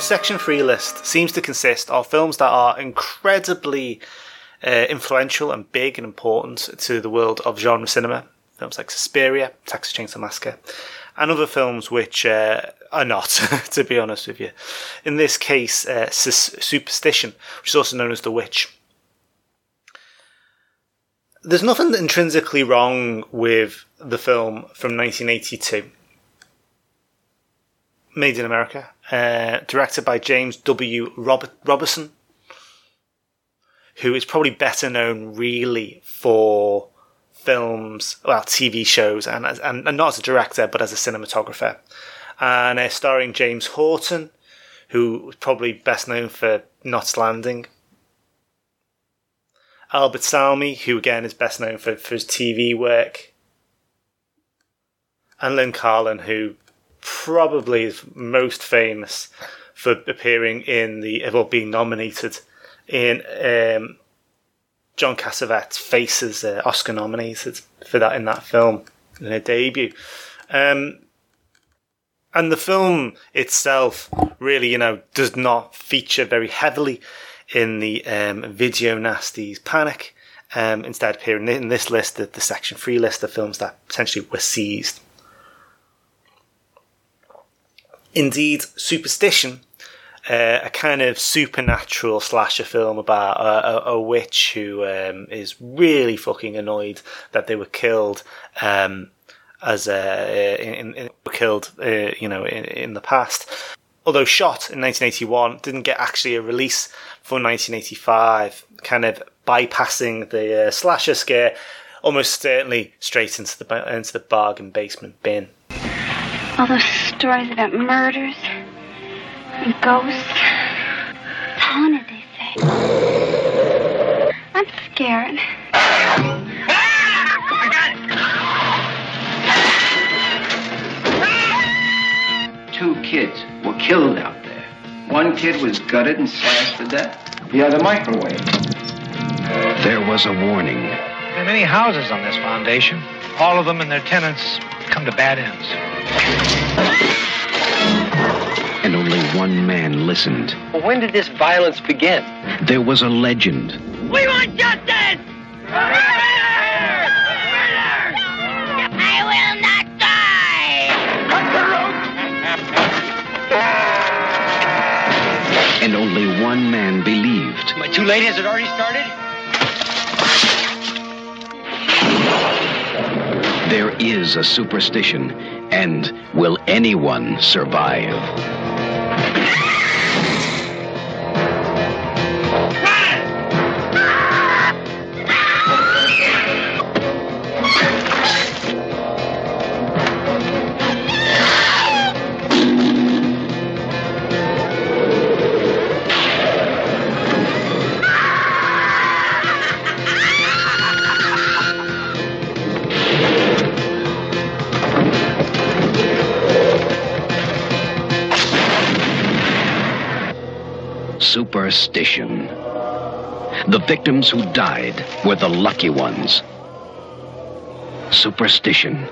Section 3 list seems to consist of films that are incredibly uh, influential and big and important to the world of genre cinema. Films like Suspiria, Texas Chainsaw Massacre, and other films which uh, are not, to be honest with you. In this case, uh, Superstition, which is also known as The Witch there's nothing intrinsically wrong with the film from 1982. Made in America, uh, directed by James W. Robert Robertson, who is probably better known really for films, well, TV shows, and, and, and not as a director, but as a cinematographer. And uh, starring James Houghton, who was probably best known for Knots Landing, Albert Salmi, who again is best known for, for his TV work, and Lynn Carlin, who probably is most famous for appearing in the, well, being nominated in um, John Cassavetes' Faces, uh, Oscar nominated for that in that film in her debut. Um, and the film itself really, you know, does not feature very heavily in the um, video nasties panic. Um, instead, appearing in this list, the, the Section 3 list of films that essentially were seized. Indeed, Superstition, uh, a kind of supernatural slasher film about a, a, a witch who um, is really fucking annoyed that they were killed um, as uh, in, in, killed, uh, you know, in, in the past although shot in 1981, didn't get actually a release for 1985, kind of bypassing the uh, slasher scare almost certainly straight into the into the bargain basement bin. All those stories about murders and ghosts. It's haunted, they say. I'm scared. two kids were killed out there. One kid was gutted and slashed to death. The other microwave. There was a warning. There are many houses on this foundation. All of them and their tenants come to bad ends. And only one man listened. Well, when did this violence begin? There was a legend. We want justice! I will not die! And only one man believed. Am I too late? Has it already started? There is a superstition. And will anyone survive? Superstition. The victims who died were the lucky ones. Superstition.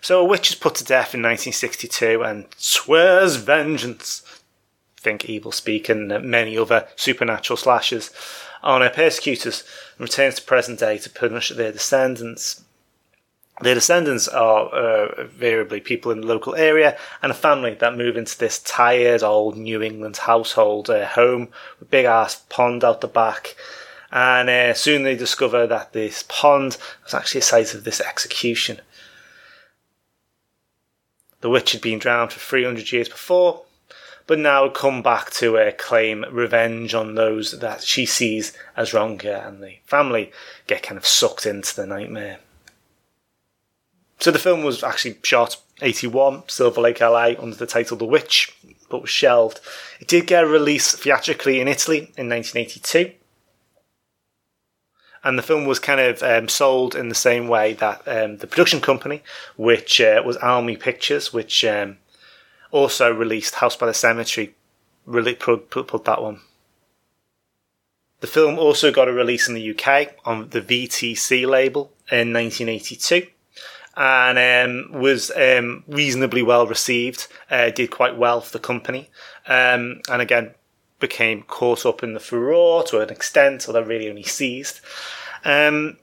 So a witch is put to death in 1962 and swears vengeance. Think Evilspeak and many other supernatural slashers on her persecutors and returns to present day to punish their descendants. Their descendants are uh, invariably people in the local area and a family that move into this tired old New England household uh, home with big ass pond out the back. And uh, soon they discover that this pond was actually a site of this execution. The witch had been drowned for 300 years before, but now come back to uh, claim revenge on those that she sees as wrong, and the family get kind of sucked into the nightmare. So the film was actually shot 81, Silver Lake, LA, under the title The Witch, but was shelved. It did get a release theatrically in Italy in 1982. And the film was kind of um, sold in the same way that um, the production company, which uh, was Almy Pictures, which um, also released House by the Cemetery, really put, put, put that one. The film also got a release in the UK on the VTC label in 1982 and um, was um, reasonably well received. Uh, did quite well for the company, um, and again became caught up in the furore to an extent, although really only seized. Um,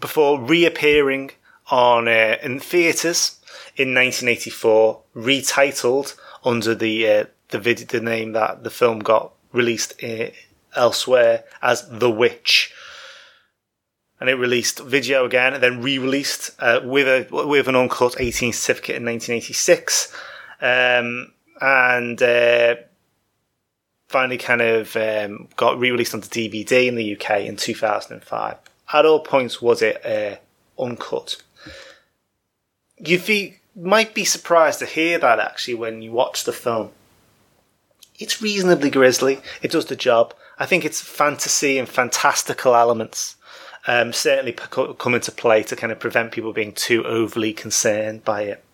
before reappearing on uh, in theatres in 1984, retitled under the uh, the, vid- the name that the film got released uh, elsewhere as The Witch and it released video again, and then re-released uh, with a with an uncut 18 certificate in 1986, um, and uh, finally kind of um, got re-released onto DVD in the UK in 2005. At all points was it uh, uncut. You be, might be surprised to hear that actually when you watch the film. It's reasonably grisly. It does the job. I think it's fantasy and fantastical elements um, certainly come into play to kind of prevent people being too overly concerned by it.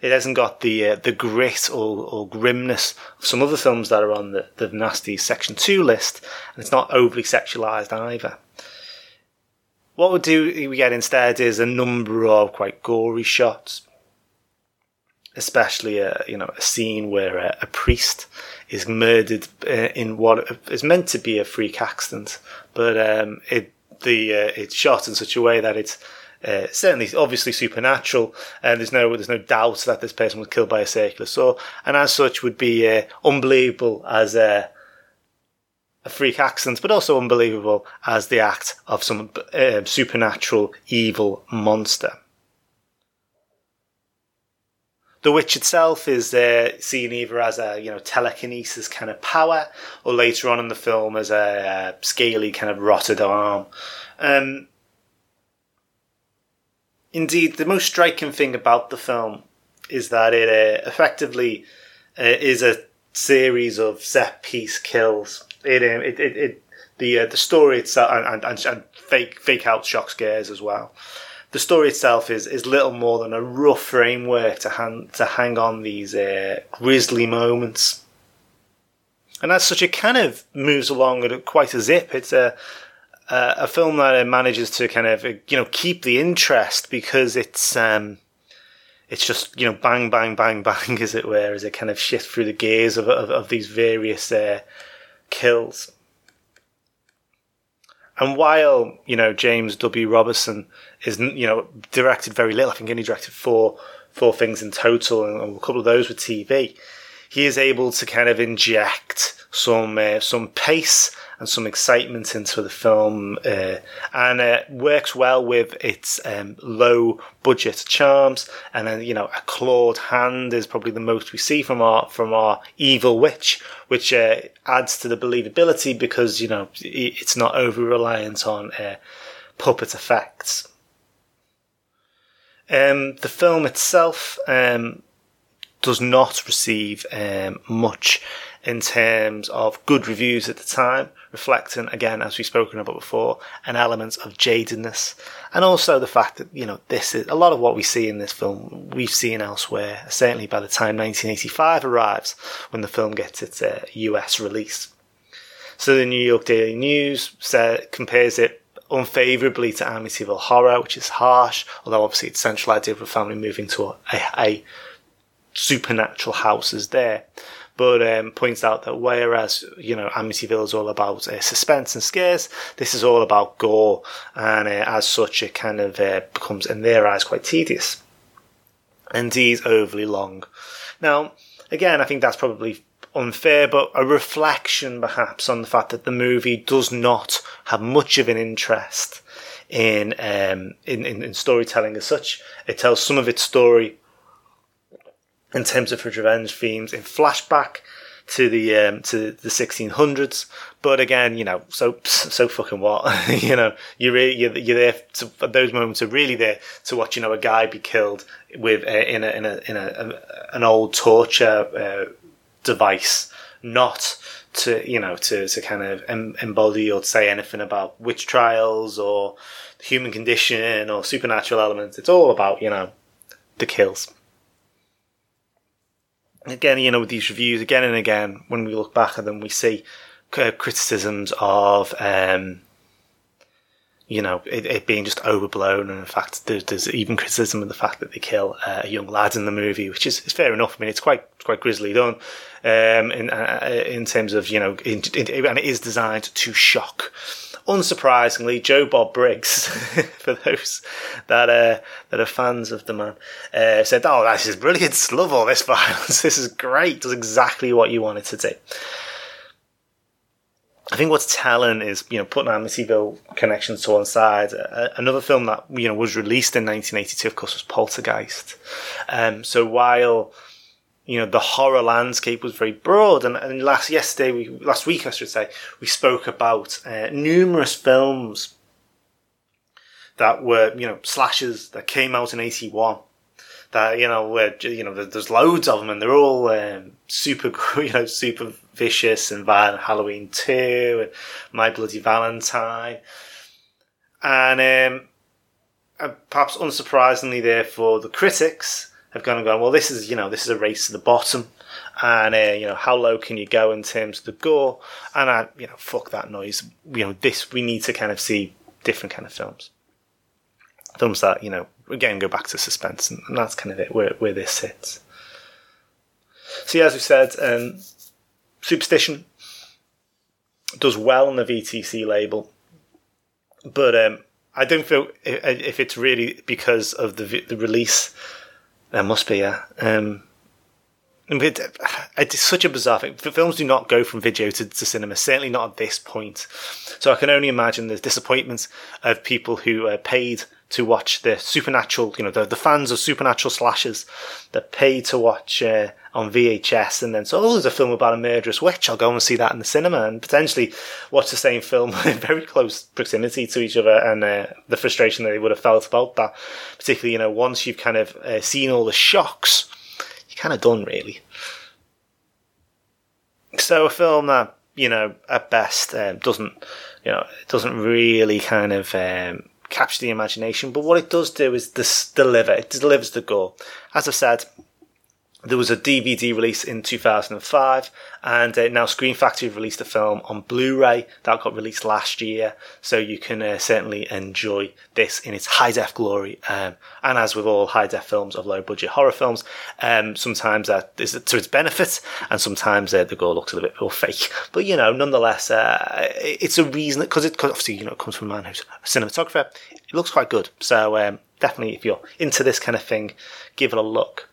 It hasn't got the uh, the grit or, or grimness of some other films that are on the, the nasty section two list, and it's not overly sexualized either. What we do we get instead is a number of quite gory shots, especially a you know a scene where a, a priest is murdered uh, in what is meant to be a freak accident, but um, it the uh, it's shot in such a way that it's uh, certainly obviously supernatural, and there's no there's no doubt that this person was killed by a circular saw, and as such would be uh, unbelievable as a a freak accident, but also unbelievable as the act of some uh, supernatural evil monster. The witch itself is uh, seen either as a you know telekinesis kind of power, or later on in the film as a, a scaly kind of rotted arm. Um, indeed, the most striking thing about the film is that it uh, effectively uh, is a series of set piece kills. It um, it, it, it the uh, the story itself and, and, and fake fake out shock scares as well the story itself is is little more than a rough framework to hang to hang on these uh, grisly moments. And as such, it kind of moves along at quite a zip. It's a a, film that manages to kind of you know keep the interest because it's um, it's just you know bang bang bang bang as it were as it kind of shifts through the gears of of, of these various uh, kills. And while you know James W. Robertson is you know directed very little, I think he only directed four four things in total, and a couple of those were TV. He is able to kind of inject some uh, some pace and some excitement into the film, uh, and uh, works well with its um, low budget charms. And then you know, a clawed hand is probably the most we see from our from our evil witch, which uh, adds to the believability because you know it's not over reliant on uh, puppet effects. Um, the film itself um, does not receive um, much in terms of good reviews at the time, reflecting, again, as we've spoken about before, an element of jadedness. And also the fact that, you know, this is a lot of what we see in this film, we've seen elsewhere, certainly by the time 1985 arrives, when the film gets its uh, US release. So the New York Daily News compares it unfavorably to Amityville Horror, which is harsh, although obviously it's central idea of a family moving to a, a supernatural houses there but um, points out that whereas you know Amityville is all about uh, suspense and scares, this is all about gore, and uh, as such, it kind of uh, becomes, in their eyes, quite tedious. Indeed, overly long. Now, again, I think that's probably unfair, but a reflection perhaps on the fact that the movie does not have much of an interest in, um, in, in, in storytelling as such. It tells some of its story in terms of her revenge themes in flashback to the um, to the 1600s. But again, you know, so so fucking what? you know, you're you're, you're there to, those moments are really there to watch. You know, a guy be killed with uh, in a in a in a, an old torture uh, device, not to you know to to kind of em- embody or say anything about witch trials or human condition or supernatural elements. It's all about you know the kills again, you know, with these reviews again and again, when we look back at them, we see uh, criticisms of, um, you know, it, it, being just overblown. And in fact, there's, there's, even criticism of the fact that they kill uh, a young lad in the movie, which is, is fair enough. I mean, it's quite quite grisly done um, in uh, in terms of you know, in, in, and it is designed to shock unsurprisingly, Joe Bob Briggs, for those that uh, that are fans of the man, uh, said, "Oh, this is brilliant! Love all this violence. This is great. Does exactly what you wanted to do." I think what's telling is, you know, putting Amityville connections to one side. Uh, another film that you know was released in 1982, of course, was Poltergeist. Um, so while you know, the horror landscape was very broad. And, and last yesterday, we, last week, I should say, we spoke about uh, numerous films that were, you know, slashes that came out in 81. That, you know, were, you know, there's loads of them and they're all um, super, you know, super vicious and violent. Halloween 2 and My Bloody Valentine. And, um, perhaps unsurprisingly, therefore, the critics have gone and gone, well, this is, you know, this is a race to the bottom. And, uh, you know, how low can you go in terms of the gore? And I, you know, fuck that noise. You know, this, we need to kind of see different kind of films. Films that, you know, again, go back to suspense. And, and that's kind of it, where, where this sits. So, yeah, as we said, um, Superstition does well on the VTC label. But, um, I don't feel if it's really because of the the release there must be, yeah. Um, it's such a bizarre thing. Films do not go from video to, to, cinema, certainly not at this point. So I can only imagine the disappointment of people who are paid to watch the supernatural, you know, the, the fans of supernatural slashes that paid to watch uh, on VHS and then so, oh, there's a film about a murderous witch. I'll go and see that in the cinema and potentially watch the same film in very close proximity to each other and uh, the frustration that they would have felt about that. Particularly, you know, once you've kind of uh, seen all the shocks, you're kind of done really. So a film that, you know, at best um, doesn't, you know, doesn't really kind of um, capture the imagination. But what it does do is this deliver. It delivers the goal. As I said, there was a DVD release in 2005, and uh, now Scream Factory released the film on Blu-ray that got released last year. So you can uh, certainly enjoy this in its high def glory. Um, and as with all high def films of low budget horror films, um, sometimes that is to its benefit, and sometimes uh, the gore looks a little bit more fake. But you know, nonetheless, uh, it's a reason because it cause obviously you know it comes from a man who's a cinematographer. It looks quite good. So um, definitely, if you're into this kind of thing, give it a look.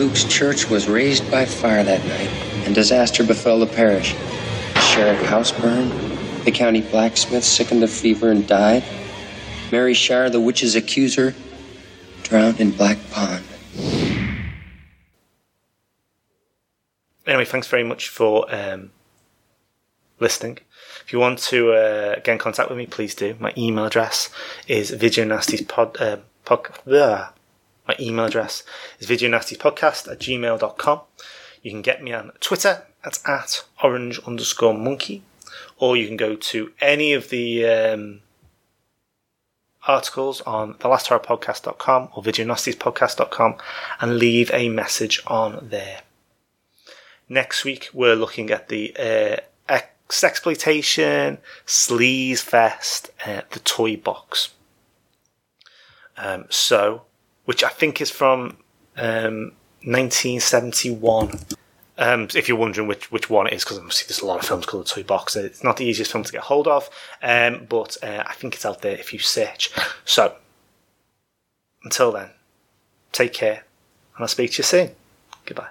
Luke's Church was razed by fire that night, and disaster befell the parish. The sheriff house burned, the county blacksmith sickened of fever and died. Mary Shire, the witch's accuser, drowned in Black Pond. Anyway, thanks very much for um, listening. If you want to uh, get in contact with me, please do. My email address is videonastyspod. Uh, pod, my email address is videonastypodcast at gmail.com. You can get me on Twitter at, at orange underscore monkey, or you can go to any of the um, articles on thelasthorrorpodcast.com or videonastyspodcast.com and leave a message on there. Next week, we're looking at the uh, exploitation sleaze fest, uh, the toy box. Um, so which I think is from um, 1971. Um, if you're wondering which which one it is, because obviously there's a lot of films called The Toy Box. It's not the easiest film to get hold of, um, but uh, I think it's out there if you search. So, until then, take care and I'll speak to you soon. Goodbye.